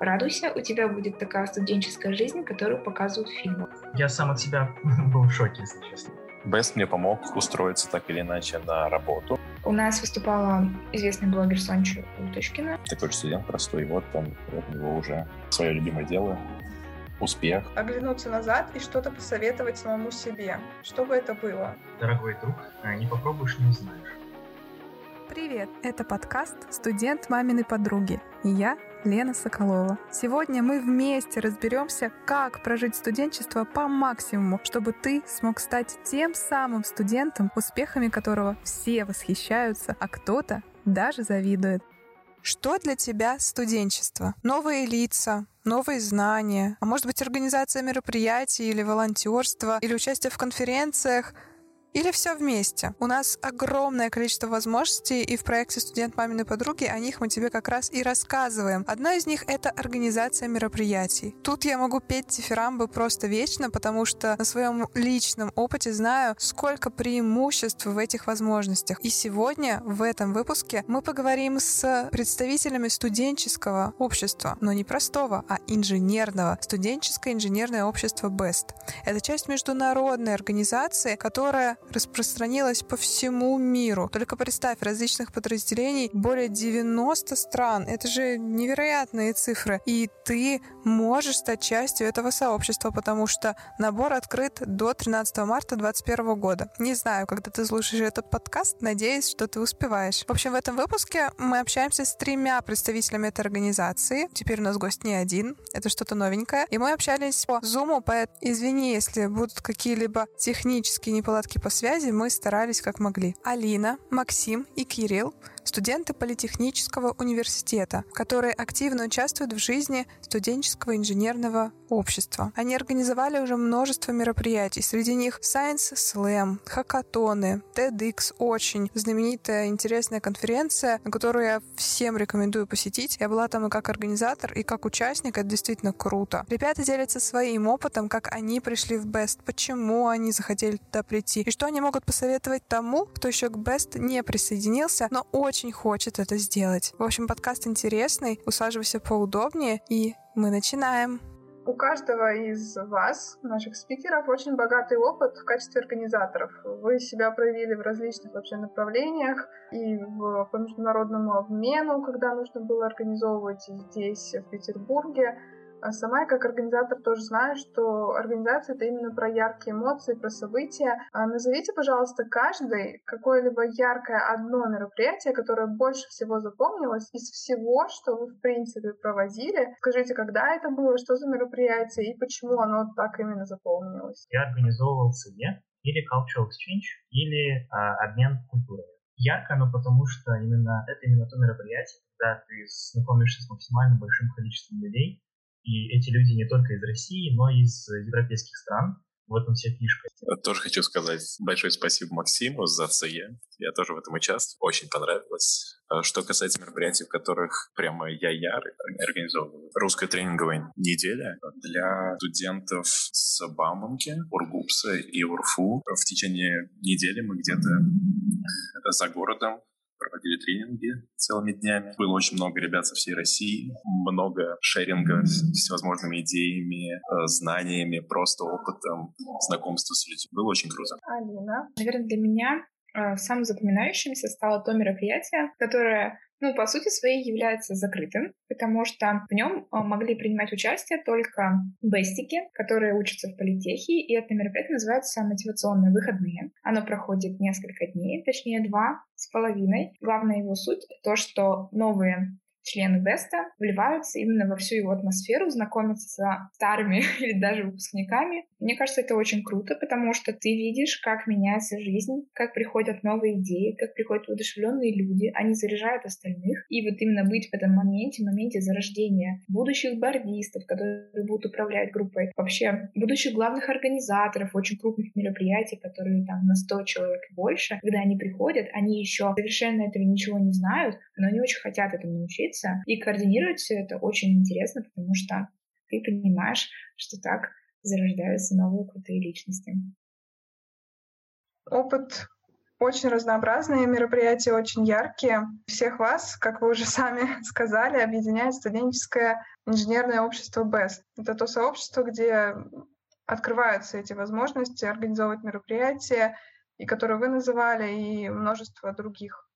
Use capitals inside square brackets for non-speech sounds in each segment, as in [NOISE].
Радуйся, у тебя будет такая студенческая жизнь, которую показывают в фильмах. Я сам от себя [LAUGHS] был в шоке, если честно. Бест мне помог устроиться так или иначе на работу. У нас выступала известный блогер Сонча Уточкина. Такой же студент простой, вот там у него уже свое любимое дело, успех. Оглянуться назад и что-то посоветовать самому себе. Что бы это было? Дорогой друг, э, не попробуешь, не узнаешь. Привет! Это подкаст «Студент маминой подруги» и я, Лена Соколова. Сегодня мы вместе разберемся, как прожить студенчество по максимуму, чтобы ты смог стать тем самым студентом, успехами которого все восхищаются, а кто-то даже завидует. Что для тебя студенчество? Новые лица, новые знания, а может быть организация мероприятий или волонтерство, или участие в конференциях — или все вместе. У нас огромное количество возможностей, и в проекте «Студент маминой подруги» о них мы тебе как раз и рассказываем. Одна из них — это организация мероприятий. Тут я могу петь дифирамбы просто вечно, потому что на своем личном опыте знаю, сколько преимуществ в этих возможностях. И сегодня в этом выпуске мы поговорим с представителями студенческого общества, но не простого, а инженерного. Студенческое инженерное общество BEST. Это часть международной организации, которая распространилась по всему миру. Только представь, различных подразделений более 90 стран. Это же невероятные цифры. И ты можешь стать частью этого сообщества, потому что набор открыт до 13 марта 2021 года. Не знаю, когда ты слушаешь этот подкаст, надеюсь, что ты успеваешь. В общем, в этом выпуске мы общаемся с тремя представителями этой организации. Теперь у нас гость не один, это что-то новенькое. И мы общались по Zoom, поэтому извини, если будут какие-либо технические неполадки по связи, мы старались как могли. Алина, Максим и Кирилл студенты Политехнического университета, которые активно участвуют в жизни студенческого инженерного общества. Они организовали уже множество мероприятий. Среди них Science Slam, хакатоны, TEDx очень знаменитая интересная конференция, которую я всем рекомендую посетить. Я была там и как организатор, и как участник. Это действительно круто. Ребята делятся своим опытом, как они пришли в Best, почему они захотели туда прийти, и что они могут посоветовать тому, кто еще к Best не присоединился, но очень очень хочет это сделать. В общем, подкаст интересный, усаживайся поудобнее, и мы начинаем. У каждого из вас, наших спикеров, очень богатый опыт в качестве организаторов. Вы себя проявили в различных вообще направлениях и в, по международному обмену, когда нужно было организовывать здесь, в Петербурге, а сама я как организатор тоже знаю, что организация — это именно про яркие эмоции, про события. А назовите, пожалуйста, каждый какое-либо яркое одно мероприятие, которое больше всего запомнилось из всего, что вы, в принципе, проводили. Скажите, когда это было, что за мероприятие и почему оно так именно запомнилось. Я организовывал СМЕ или Cultural Exchange, или а, обмен культурами. Ярко, но потому что именно это именно то мероприятие, когда ты знакомишься с максимально большим количеством людей, и эти люди не только из России, но и из европейских стран. В этом вся фишка. Тоже хочу сказать большое спасибо Максиму за ЦЕ. Я тоже в этом участвую. Очень понравилось. А что касается мероприятий, в которых прямо я ярый организовываю. Русская тренинговая неделя для студентов с Бауманки, Ургупса и Урфу. В течение недели мы где-то за городом проводили тренинги целыми днями. Было очень много ребят со всей России, много шеринга с всевозможными идеями, э, знаниями, просто опытом, знакомства с людьми. Было очень круто. Алина? Наверное, для меня э, самым запоминающимся стало то мероприятие, которое ну, по сути своей является закрытым, потому что в нем а, могли принимать участие только бестики, которые учатся в политехе, и это мероприятие называется «Мотивационные выходные». Оно проходит несколько дней, точнее два с половиной. Главная его суть — то, что новые члены Беста вливаются именно во всю его атмосферу, знакомятся с старыми [LAUGHS] или даже выпускниками. Мне кажется, это очень круто, потому что ты видишь, как меняется жизнь, как приходят новые идеи, как приходят воодушевленные люди, они заряжают остальных. И вот именно быть в этом моменте, моменте зарождения будущих бордистов, которые будут управлять группой, вообще будущих главных организаторов очень крупных мероприятий, которые там на 100 человек и больше, когда они приходят, они еще совершенно этого ничего не знают, но они очень хотят этому научиться, учиться. И координировать все это очень интересно, потому что ты понимаешь, что так зарождаются новые крутые личности. Опыт Очень разнообразные мероприятия, очень яркие. Всех вас, как вы уже [LAUGHS] сами сказали, объединяет студенческое инженерное общество BEST. Это то сообщество, где открываются эти возможности организовывать мероприятия, и которые вы называли, и множество других.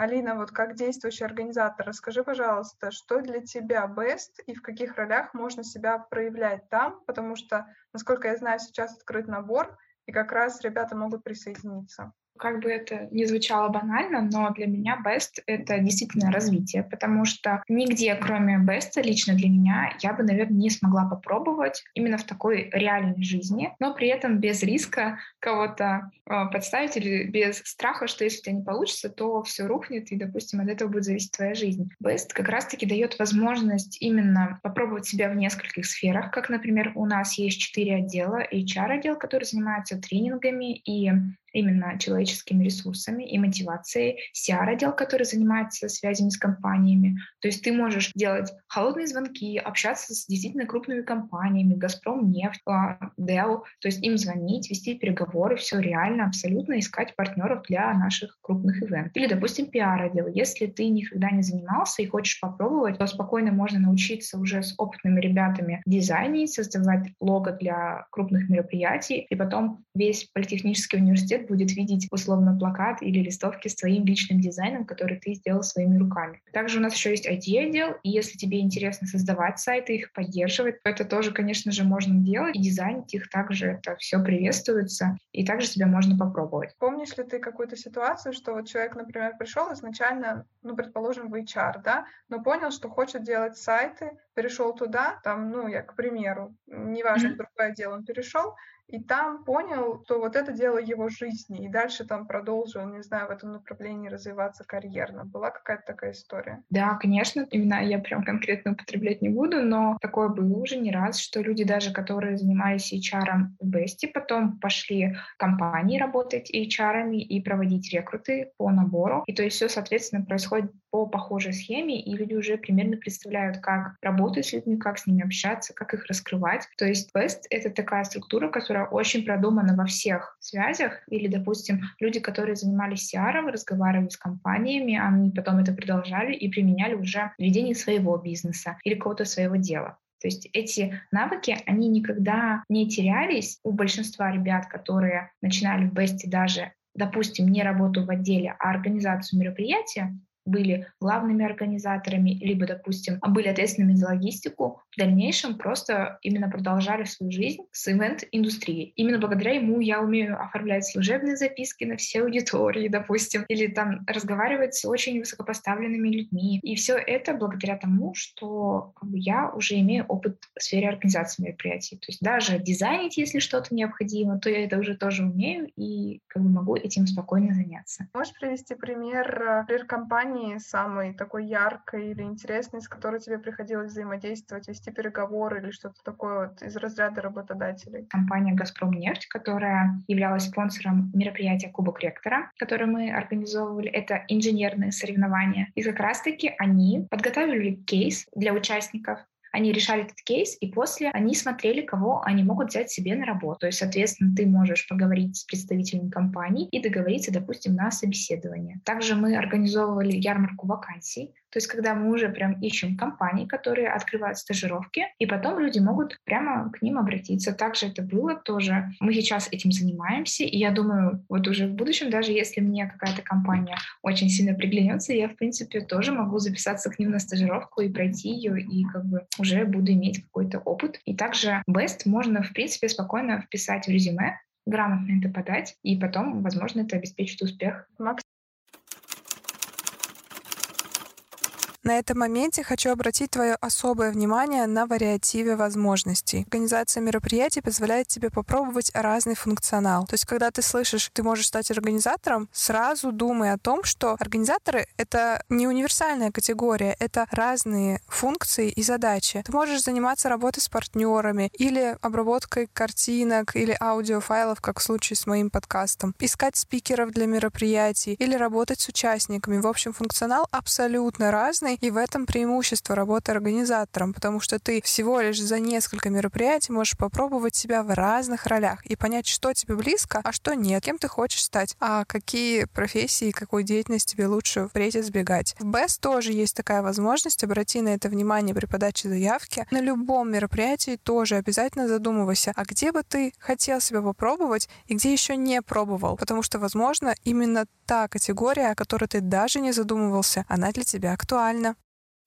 Алина, вот как действующий организатор, расскажи, пожалуйста, что для тебя best и в каких ролях можно себя проявлять там, потому что, насколько я знаю, сейчас открыт набор, и как раз ребята могут присоединиться как бы это ни звучало банально, но для меня best — это действительно развитие, потому что нигде, кроме best, лично для меня, я бы, наверное, не смогла попробовать именно в такой реальной жизни, но при этом без риска кого-то э, подставить или без страха, что если у тебя не получится, то все рухнет, и, допустим, от этого будет зависеть твоя жизнь. Best как раз-таки дает возможность именно попробовать себя в нескольких сферах, как, например, у нас есть четыре отдела, HR-отдел, который занимается тренингами и именно человеческими ресурсами и мотивацией, CR-отдел, который занимается связями с компаниями. То есть ты можешь делать холодные звонки, общаться с действительно крупными компаниями, Газпром, нефть, Dell, то есть им звонить, вести переговоры, все реально, абсолютно искать партнеров для наших крупных ивентов. Или, допустим, пиар-отдел. Если ты никогда не занимался и хочешь попробовать, то спокойно можно научиться уже с опытными ребятами дизайнить, создавать лого для крупных мероприятий, и потом весь политехнический университет человек будет видеть условно плакат или листовки с твоим личным дизайном, который ты сделал своими руками. Также у нас еще есть IT-отдел, и если тебе интересно создавать сайты, их поддерживать, то это тоже, конечно же, можно делать, и дизайнить их также это все приветствуется, и также себя можно попробовать. Помнишь ли ты какую-то ситуацию, что вот человек, например, пришел изначально, ну, предположим, в HR, да, но понял, что хочет делать сайты, перешел туда, там, ну, я, к примеру, неважно, mm-hmm. другое дело он перешел, и там понял, что вот это дело его жизни, и дальше там продолжил, не знаю, в этом направлении развиваться карьерно. Была какая-то такая история? Да, конечно, именно я прям конкретно употреблять не буду, но такое было уже не раз, что люди даже, которые занимались HR в Бесте, потом пошли в компании работать HR и проводить рекруты по набору. И то есть все, соответственно, происходит по похожей схеме, и люди уже примерно представляют, как работать с людьми, как с ними общаться, как их раскрывать. То есть Best — это такая структура, которая очень продумана во всех связях. Или, допустим, люди, которые занимались CR, разговаривали с компаниями, они потом это продолжали и применяли уже в ведении своего бизнеса или какого-то своего дела. То есть эти навыки, они никогда не терялись у большинства ребят, которые начинали в Бесте даже допустим, не работу в отделе, а организацию мероприятия, были главными организаторами, либо, допустим, были ответственными за логистику, в дальнейшем просто именно продолжали свою жизнь с ивент-индустрией. Именно благодаря ему я умею оформлять служебные записки на все аудитории, допустим, или там разговаривать с очень высокопоставленными людьми. И все это благодаря тому, что я уже имею опыт в сфере организации мероприятий. То есть даже дизайнить, если что-то необходимо, то я это уже тоже умею и как бы могу этим спокойно заняться. Можешь привести пример, пример компании, компании самой такой яркой или интересной, с которой тебе приходилось взаимодействовать, вести переговоры или что-то такое вот из разряда работодателей? Компания «Газпром нефть», которая являлась спонсором мероприятия «Кубок ректора», которое мы организовывали. Это инженерные соревнования. И как раз-таки они подготовили кейс для участников, они решали этот кейс, и после они смотрели, кого они могут взять себе на работу. То есть, соответственно, ты можешь поговорить с представителями компании и договориться, допустим, на собеседование. Также мы организовывали ярмарку вакансий, то есть, когда мы уже прям ищем компании, которые открывают стажировки, и потом люди могут прямо к ним обратиться. Также это было тоже. Мы сейчас этим занимаемся, и я думаю, вот уже в будущем, даже если мне какая-то компания очень сильно приглянется, я, в принципе, тоже могу записаться к ним на стажировку и пройти ее, и как бы уже буду иметь какой-то опыт. И также Best можно, в принципе, спокойно вписать в резюме, грамотно это подать, и потом, возможно, это обеспечит успех. Макс, На этом моменте хочу обратить твое особое внимание на вариативе возможностей. Организация мероприятий позволяет тебе попробовать разный функционал. То есть, когда ты слышишь, ты можешь стать организатором, сразу думай о том, что организаторы — это не универсальная категория, это разные функции и задачи. Ты можешь заниматься работой с партнерами или обработкой картинок или аудиофайлов, как в случае с моим подкастом, искать спикеров для мероприятий или работать с участниками. В общем, функционал абсолютно разный, стороны, и в этом преимущество работы организатором, потому что ты всего лишь за несколько мероприятий можешь попробовать себя в разных ролях и понять, что тебе близко, а что нет, кем ты хочешь стать, а какие профессии, какой деятельности тебе лучше впредь избегать. В BEST тоже есть такая возможность, обрати на это внимание при подаче заявки. На любом мероприятии тоже обязательно задумывайся, а где бы ты хотел себя попробовать и где еще не пробовал, потому что, возможно, именно та категория, о которой ты даже не задумывался, она для тебя актуальна.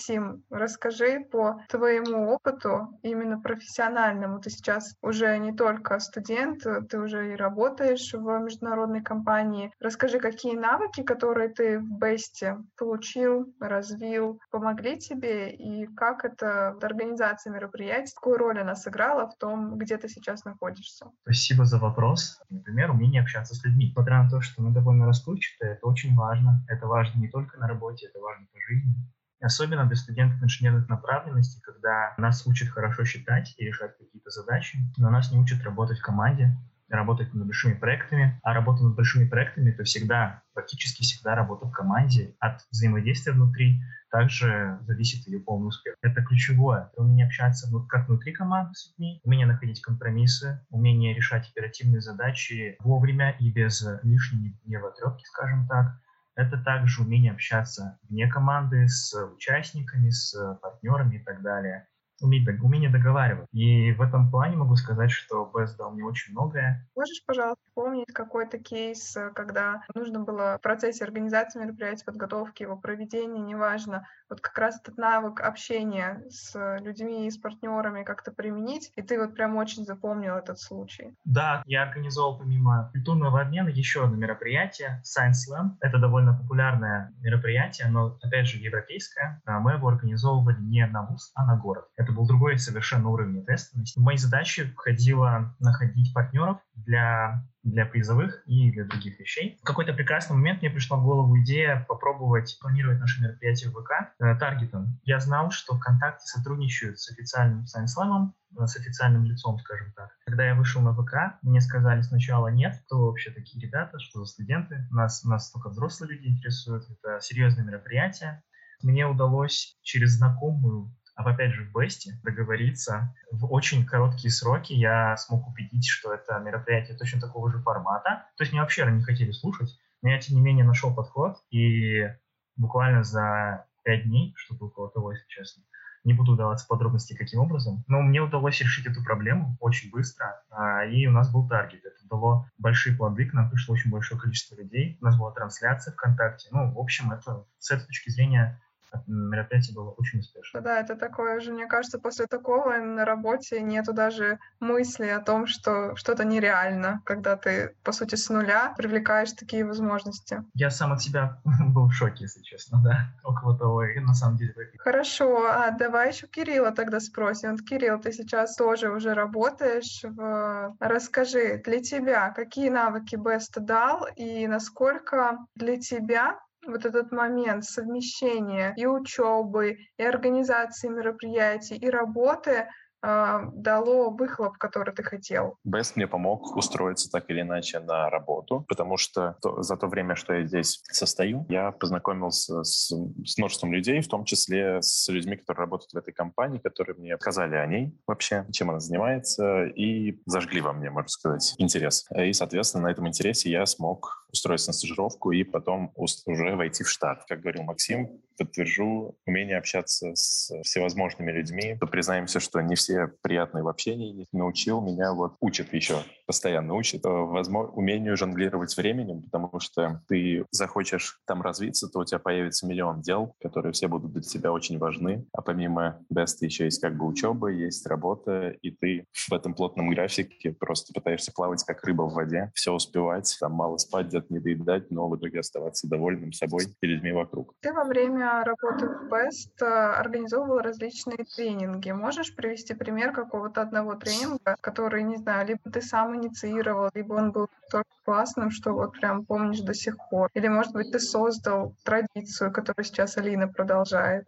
Максим, расскажи по твоему опыту, именно профессиональному. Ты сейчас уже не только студент, ты уже и работаешь в международной компании. Расскажи, какие навыки, которые ты в Бесте получил, развил, помогли тебе, и как это организация мероприятий, какую роль она сыграла в том, где ты сейчас находишься? Спасибо за вопрос. Например, умение общаться с людьми. Несмотря на то, что мы довольно расплывчатые, это очень важно. Это важно не только на работе, это важно по жизни. Особенно для студентов инженерных направленностей, когда нас учат хорошо считать и решать какие-то задачи, но нас не учат работать в команде, работать над большими проектами. А работа над большими проектами — это всегда, практически всегда работа в команде. От взаимодействия внутри также зависит ее полный успех. Это ключевое. Это умение общаться как внутри команды с людьми, умение находить компромиссы, умение решать оперативные задачи вовремя и без лишней нервотрепки, скажем так, это также умение общаться вне команды с участниками, с партнерами и так далее уметь, умение договаривать. И в этом плане могу сказать, что BES дал мне очень многое. Можешь, пожалуйста, помнить какой-то кейс, когда нужно было в процессе организации мероприятия, подготовки его проведения, неважно, вот как раз этот навык общения с людьми и с партнерами как-то применить, и ты вот прям очень запомнил этот случай. Да, я организовал помимо культурного обмена еще одно мероприятие, Science Slam. Это довольно популярное мероприятие, но, опять же, европейское. А мы его организовывали не на ВУЗ, а на город. Это это был другой совершенно уровень ответственности. В мои задачи входило находить партнеров для для призовых и для других вещей. В какой-то прекрасный момент мне пришла в голову идея попробовать планировать наше мероприятие в ВК э. Я знал, что ВКонтакте сотрудничают с официальным сайнсламом, э, с официальным лицом, скажем так. Когда я вышел на ВК, мне сказали сначала нет, кто вообще такие ребята, что за студенты, нас, нас только взрослые люди интересуют, это серьезное мероприятие. Мне удалось через знакомую опять же в Бесте договориться. В очень короткие сроки я смог убедить, что это мероприятие точно такого же формата. То есть меня вообще не хотели слушать, но я, тем не менее, нашел подход, и буквально за пять дней, что-то около того, если честно, не буду удаваться подробности, каким образом, но мне удалось решить эту проблему очень быстро, а, и у нас был таргет. Это дало большие плоды, к нам пришло очень большое количество людей, у нас была трансляция ВКонтакте. Ну, в общем, это с этой точки зрения мероприятие было очень успешно. Да, это такое уже, мне кажется, после такого на работе нету даже мысли о том, что что-то нереально, когда ты, по сути, с нуля привлекаешь такие возможности. Я сам от себя [LAUGHS] был в шоке, если честно, да, около того, и на самом деле. Хорошо, а давай еще Кирилла тогда спросим. Вот, Кирилл, ты сейчас тоже уже работаешь в... Расскажи, для тебя какие навыки Best дал и насколько для тебя вот этот момент совмещения и учебы, и организации мероприятий, и работы дало выхлоп, который ты хотел? Бест мне помог устроиться так или иначе на работу, потому что то, за то время, что я здесь состою, я познакомился с, с множеством людей, в том числе с людьми, которые работают в этой компании, которые мне сказали о ней вообще, чем она занимается, и зажгли во мне, можно сказать, интерес. И, соответственно, на этом интересе я смог устроиться на стажировку и потом уже войти в штат. Как говорил Максим, подтвержу умение общаться с всевозможными людьми. То признаемся, что не все приятные в общении. Научил меня, вот учит еще, постоянно учит, возможно, умению жонглировать временем, потому что ты захочешь там развиться, то у тебя появится миллион дел, которые все будут для тебя очень важны. А помимо беста еще есть как бы учеба, есть работа, и ты в этом плотном графике просто пытаешься плавать как рыба в воде, все успевать, там мало спать, где-то не доедать, но в итоге оставаться довольным собой и людьми вокруг. Ты во время работы в Best э, организовывал различные тренинги. Можешь привести пример какого-то одного тренинга, который, не знаю, либо ты сам инициировал, либо он был столько классным, что вот прям помнишь до сих пор. Или, может быть, ты создал традицию, которую сейчас Алина продолжает.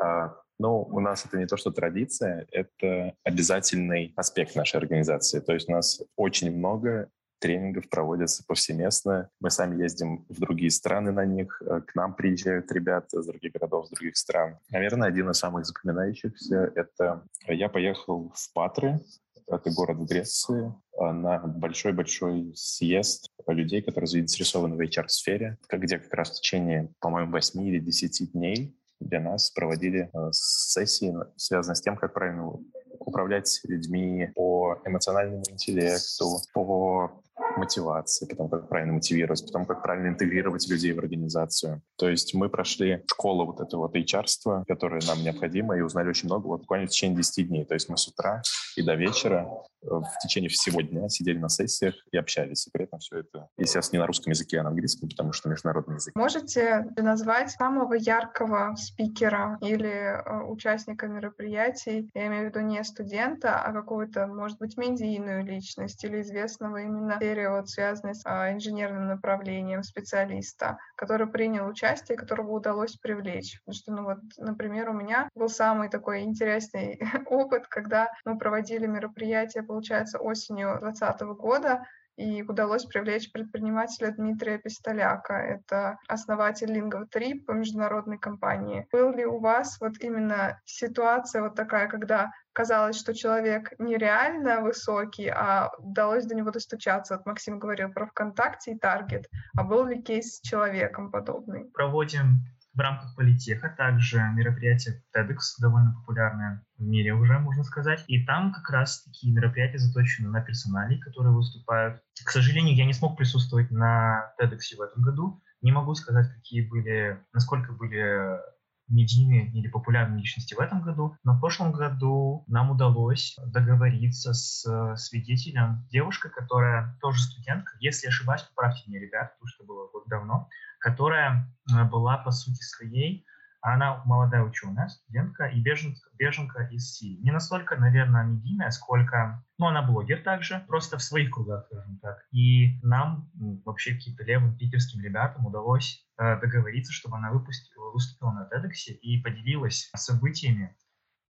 А, ну, у нас это не то, что традиция, это обязательный аспект нашей организации. То есть у нас очень много тренингов проводятся повсеместно. Мы сами ездим в другие страны на них. Э, к нам приезжают ребята из других городов, из других стран. Наверное, один из самых запоминающихся — это я поехал в Патры, это город в Греции, э, на большой-большой съезд людей, которые заинтересованы в HR-сфере, где как раз в течение, по-моему, 8 или 10 дней для нас проводили э, сессии, связанные с тем, как правильно управлять людьми по эмоциональному интеллекту, по мотивации, потом как правильно мотивировать, потом как правильно интегрировать людей в организацию. То есть мы прошли школу вот этого HR, которое нам необходимо, и узнали очень много вот буквально в течение 10 дней. То есть мы с утра и до вечера э, в течение всего дня сидели на сессиях и общались. И при этом все это, естественно, не на русском языке, а на английском, потому что международный язык. Можете назвать самого яркого спикера или э, участника мероприятий, я имею в виду не студента, а какую-то, может быть, медийную личность или известного именно серии, вот, связанной с а, инженерным направлением специалиста, который принял участие, которого удалось привлечь. Потому что, ну вот, например, у меня был самый такой интересный [LAUGHS] опыт, когда мы проводили мероприятие, получается, осенью 2020 года, и удалось привлечь предпринимателя Дмитрия Пистоляка. Это основатель Lingua 3 по международной компании. Был ли у вас вот именно ситуация вот такая, когда казалось, что человек нереально высокий, а удалось до него достучаться? Вот Максим говорил про ВКонтакте и Таргет. А был ли кейс с человеком подобный? Проводим в рамках политеха также мероприятие TEDx, довольно популярное в мире уже, можно сказать. И там как раз такие мероприятия заточены на персоналей, которые выступают. К сожалению, я не смог присутствовать на TEDx в этом году. Не могу сказать, какие были, насколько были медийные или популярные личности в этом году, но в прошлом году нам удалось договориться с свидетелем, девушкой, которая тоже студентка, если ошибаюсь, поправьте меня, ребят, потому что было год давно, которая э, была по сути своей, она молодая ученая, студентка и беженка, беженка из Сирии. Не настолько, наверное, медийная, сколько... Ну, она блогер также, просто в своих кругах, скажем так. И нам, вообще каким-то левым питерским ребятам удалось э, договориться, чтобы она выпустила, выступила на TEDx и поделилась событиями,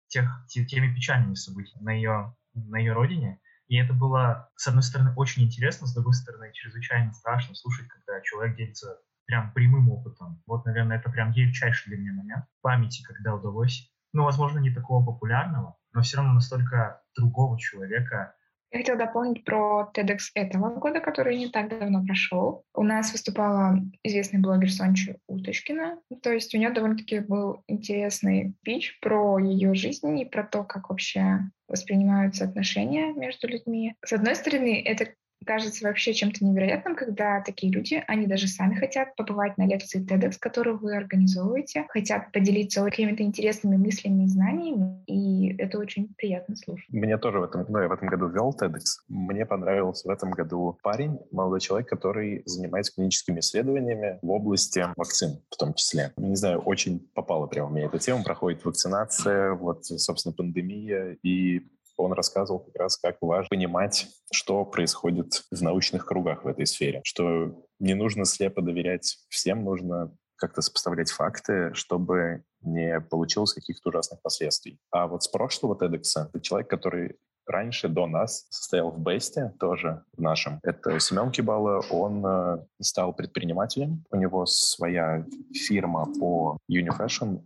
тех, теми печальными событиями на ее, на ее родине. И это было, с одной стороны, очень интересно, с другой стороны, чрезвычайно страшно слушать, когда человек делится прям прямым опытом. Вот, наверное, это прям ярчайший для меня момент в памяти, когда удалось, ну, возможно, не такого популярного, но все равно настолько другого человека я хотела дополнить про TEDx этого года, который не так давно прошел. У нас выступала известный блогер Сонча Уточкина. То есть у нее довольно-таки был интересный пич про ее жизнь и про то, как вообще воспринимаются отношения между людьми. С одной стороны, это кажется вообще чем-то невероятным, когда такие люди, они даже сами хотят побывать на лекции TEDx, которую вы организовываете, хотят поделиться какими-то интересными мыслями и знаниями, и это очень приятно слушать. Мне тоже в этом, ну, я в этом году вел TEDx. Мне понравился в этом году парень, молодой человек, который занимается клиническими исследованиями в области вакцин в том числе. Не знаю, очень попала прямо мне эта тема, проходит вакцинация, вот, собственно, пандемия, и он рассказывал как раз, как важно понимать, что происходит в научных кругах в этой сфере, что не нужно слепо доверять всем, нужно как-то сопоставлять факты, чтобы не получилось каких-то ужасных последствий. А вот с прошлого TEDx это человек, который раньше, до нас, состоял в Бесте, тоже в нашем. Это Семен Кибала, он э, стал предпринимателем. У него своя фирма по Unifashion,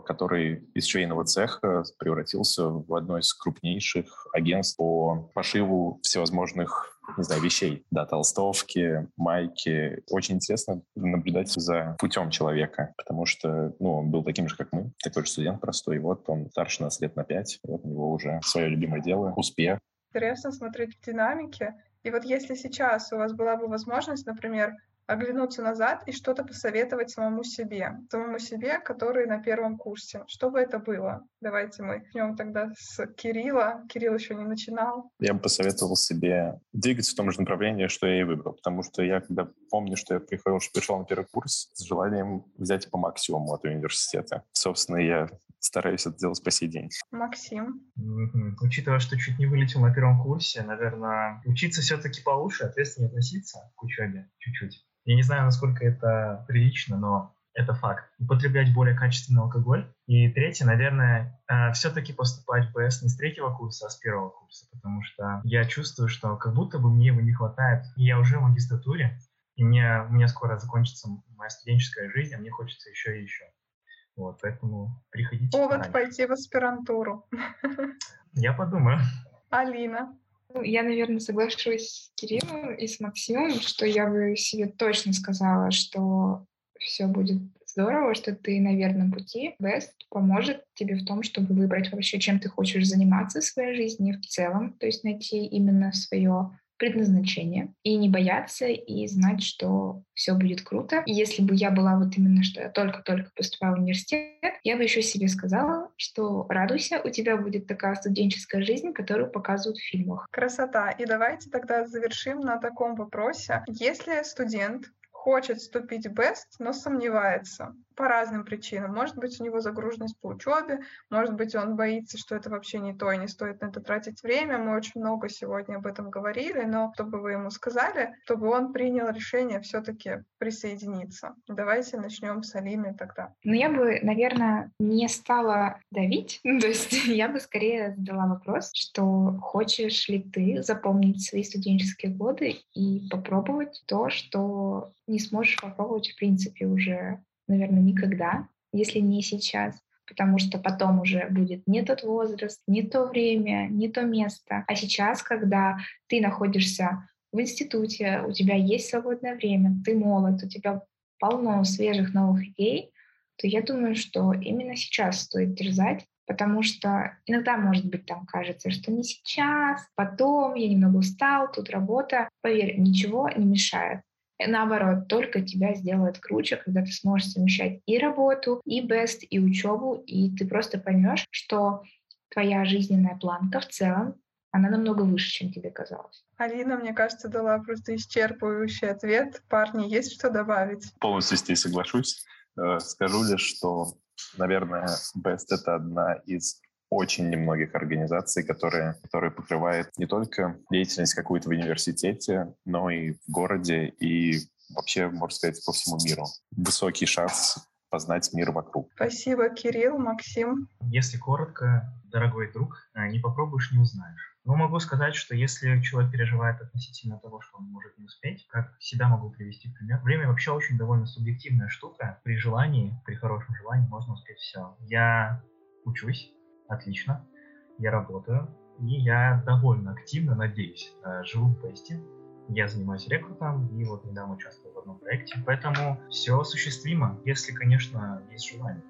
который из швейного цеха превратился в одно из крупнейших агентств по пошиву всевозможных не знаю, вещей. Да, толстовки, майки. Очень интересно наблюдать за путем человека, потому что, ну, он был таким же, как мы, такой же студент простой. Вот он старше нас лет на пять, вот у него уже свое любимое дело, успех. Интересно смотреть в динамике. И вот если сейчас у вас была бы возможность, например, оглянуться назад и что-то посоветовать самому себе, самому себе, который на первом курсе. Что бы это было? Давайте мы начнем тогда с Кирилла. Кирилл еще не начинал. Я бы посоветовал себе двигаться в том же направлении, что я и выбрал, потому что я когда помню, что я приходил, что пришел на первый курс с желанием взять по максимуму от университета. Собственно, я стараюсь это делать по сей день. Максим? Mm-hmm. Учитывая, что чуть не вылетел на первом курсе, наверное, учиться все-таки получше, ответственно относиться к учебе чуть-чуть. Я не знаю, насколько это прилично, но это факт. Употреблять более качественный алкоголь. И третье, наверное, э, все-таки поступать в БС не с третьего курса, а с первого курса, потому что я чувствую, что как будто бы мне его не хватает. Я уже в магистратуре, и мне, у меня скоро закончится моя студенческая жизнь, а мне хочется еще и еще. Вот, поэтому приходите. Повод пойти в аспирантуру. [LAUGHS] Я подумаю. Алина. Ну, я, наверное, соглашусь с Кириллом и с Максимом, что я бы себе точно сказала, что все будет здорово, что ты на верном пути. Best поможет тебе в том, чтобы выбрать вообще, чем ты хочешь заниматься в своей жизни в целом, то есть найти именно свое предназначение и не бояться и знать, что все будет круто. И если бы я была вот именно, что я только-только поступала в университет, я бы еще себе сказала, что радуйся, у тебя будет такая студенческая жизнь, которую показывают в фильмах. Красота. И давайте тогда завершим на таком вопросе. Если студент хочет вступить в BEST, но сомневается по разным причинам. Может быть, у него загруженность по учебе, может быть, он боится, что это вообще не то и не стоит на это тратить время. Мы очень много сегодня об этом говорили, но чтобы вы ему сказали, чтобы он принял решение все-таки присоединиться. Давайте начнем с Алины тогда. Ну, я бы, наверное, не стала давить, [LAUGHS] то есть я бы скорее задала вопрос, что хочешь ли ты запомнить свои студенческие годы и попробовать то, что не сможешь попробовать в принципе уже наверное, никогда, если не сейчас потому что потом уже будет не тот возраст, не то время, не то место. А сейчас, когда ты находишься в институте, у тебя есть свободное время, ты молод, у тебя полно свежих новых идей, то я думаю, что именно сейчас стоит дерзать, потому что иногда, может быть, там кажется, что не сейчас, потом, я немного устал, тут работа. Поверь, ничего не мешает наоборот, только тебя сделает круче, когда ты сможешь совмещать и работу, и бест, и учебу, и ты просто поймешь, что твоя жизненная планка в целом, она намного выше, чем тебе казалось. Алина, мне кажется, дала просто исчерпывающий ответ. Парни, есть что добавить? Полностью с ней соглашусь. Э, скажу лишь, что, наверное, Best — это одна из очень немногих организаций, которые, которые покрывают не только деятельность какую-то в университете, но и в городе, и вообще, можно сказать, по всему миру. Высокий шанс познать мир вокруг. Спасибо, Кирилл, Максим. Если коротко, дорогой друг, э, не попробуешь, не узнаешь. Но могу сказать, что если человек переживает относительно того, что он может не успеть, как себя могу привести пример, время вообще очень довольно субъективная штука. При желании, при хорошем желании можно успеть все. Я учусь, отлично, я работаю, и я довольно активно, надеюсь, э, живу в Песте. Я занимаюсь рекрутом и вот недавно участвовал в одном проекте, поэтому все осуществимо, если, конечно, есть желание.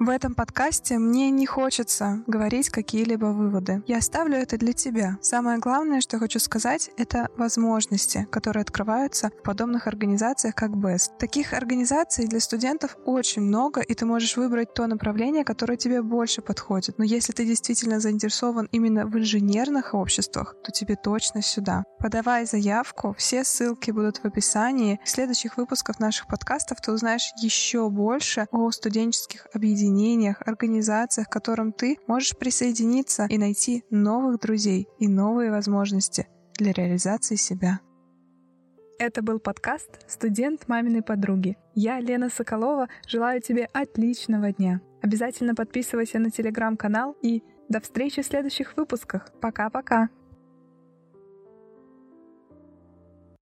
В этом подкасте мне не хочется говорить какие-либо выводы. Я оставлю это для тебя. Самое главное, что хочу сказать, это возможности, которые открываются в подобных организациях, как BEST. Таких организаций для студентов очень много, и ты можешь выбрать то направление, которое тебе больше подходит. Но если ты действительно заинтересован именно в инженерных обществах, то тебе точно сюда. Подавай заявку, все ссылки будут в описании. В следующих выпусках наших подкастов ты узнаешь еще больше о студенческих объединениях объединениях, организациях, к которым ты можешь присоединиться и найти новых друзей и новые возможности для реализации себя. Это был подкаст «Студент маминой подруги». Я, Лена Соколова, желаю тебе отличного дня. Обязательно подписывайся на телеграм-канал и до встречи в следующих выпусках. Пока-пока!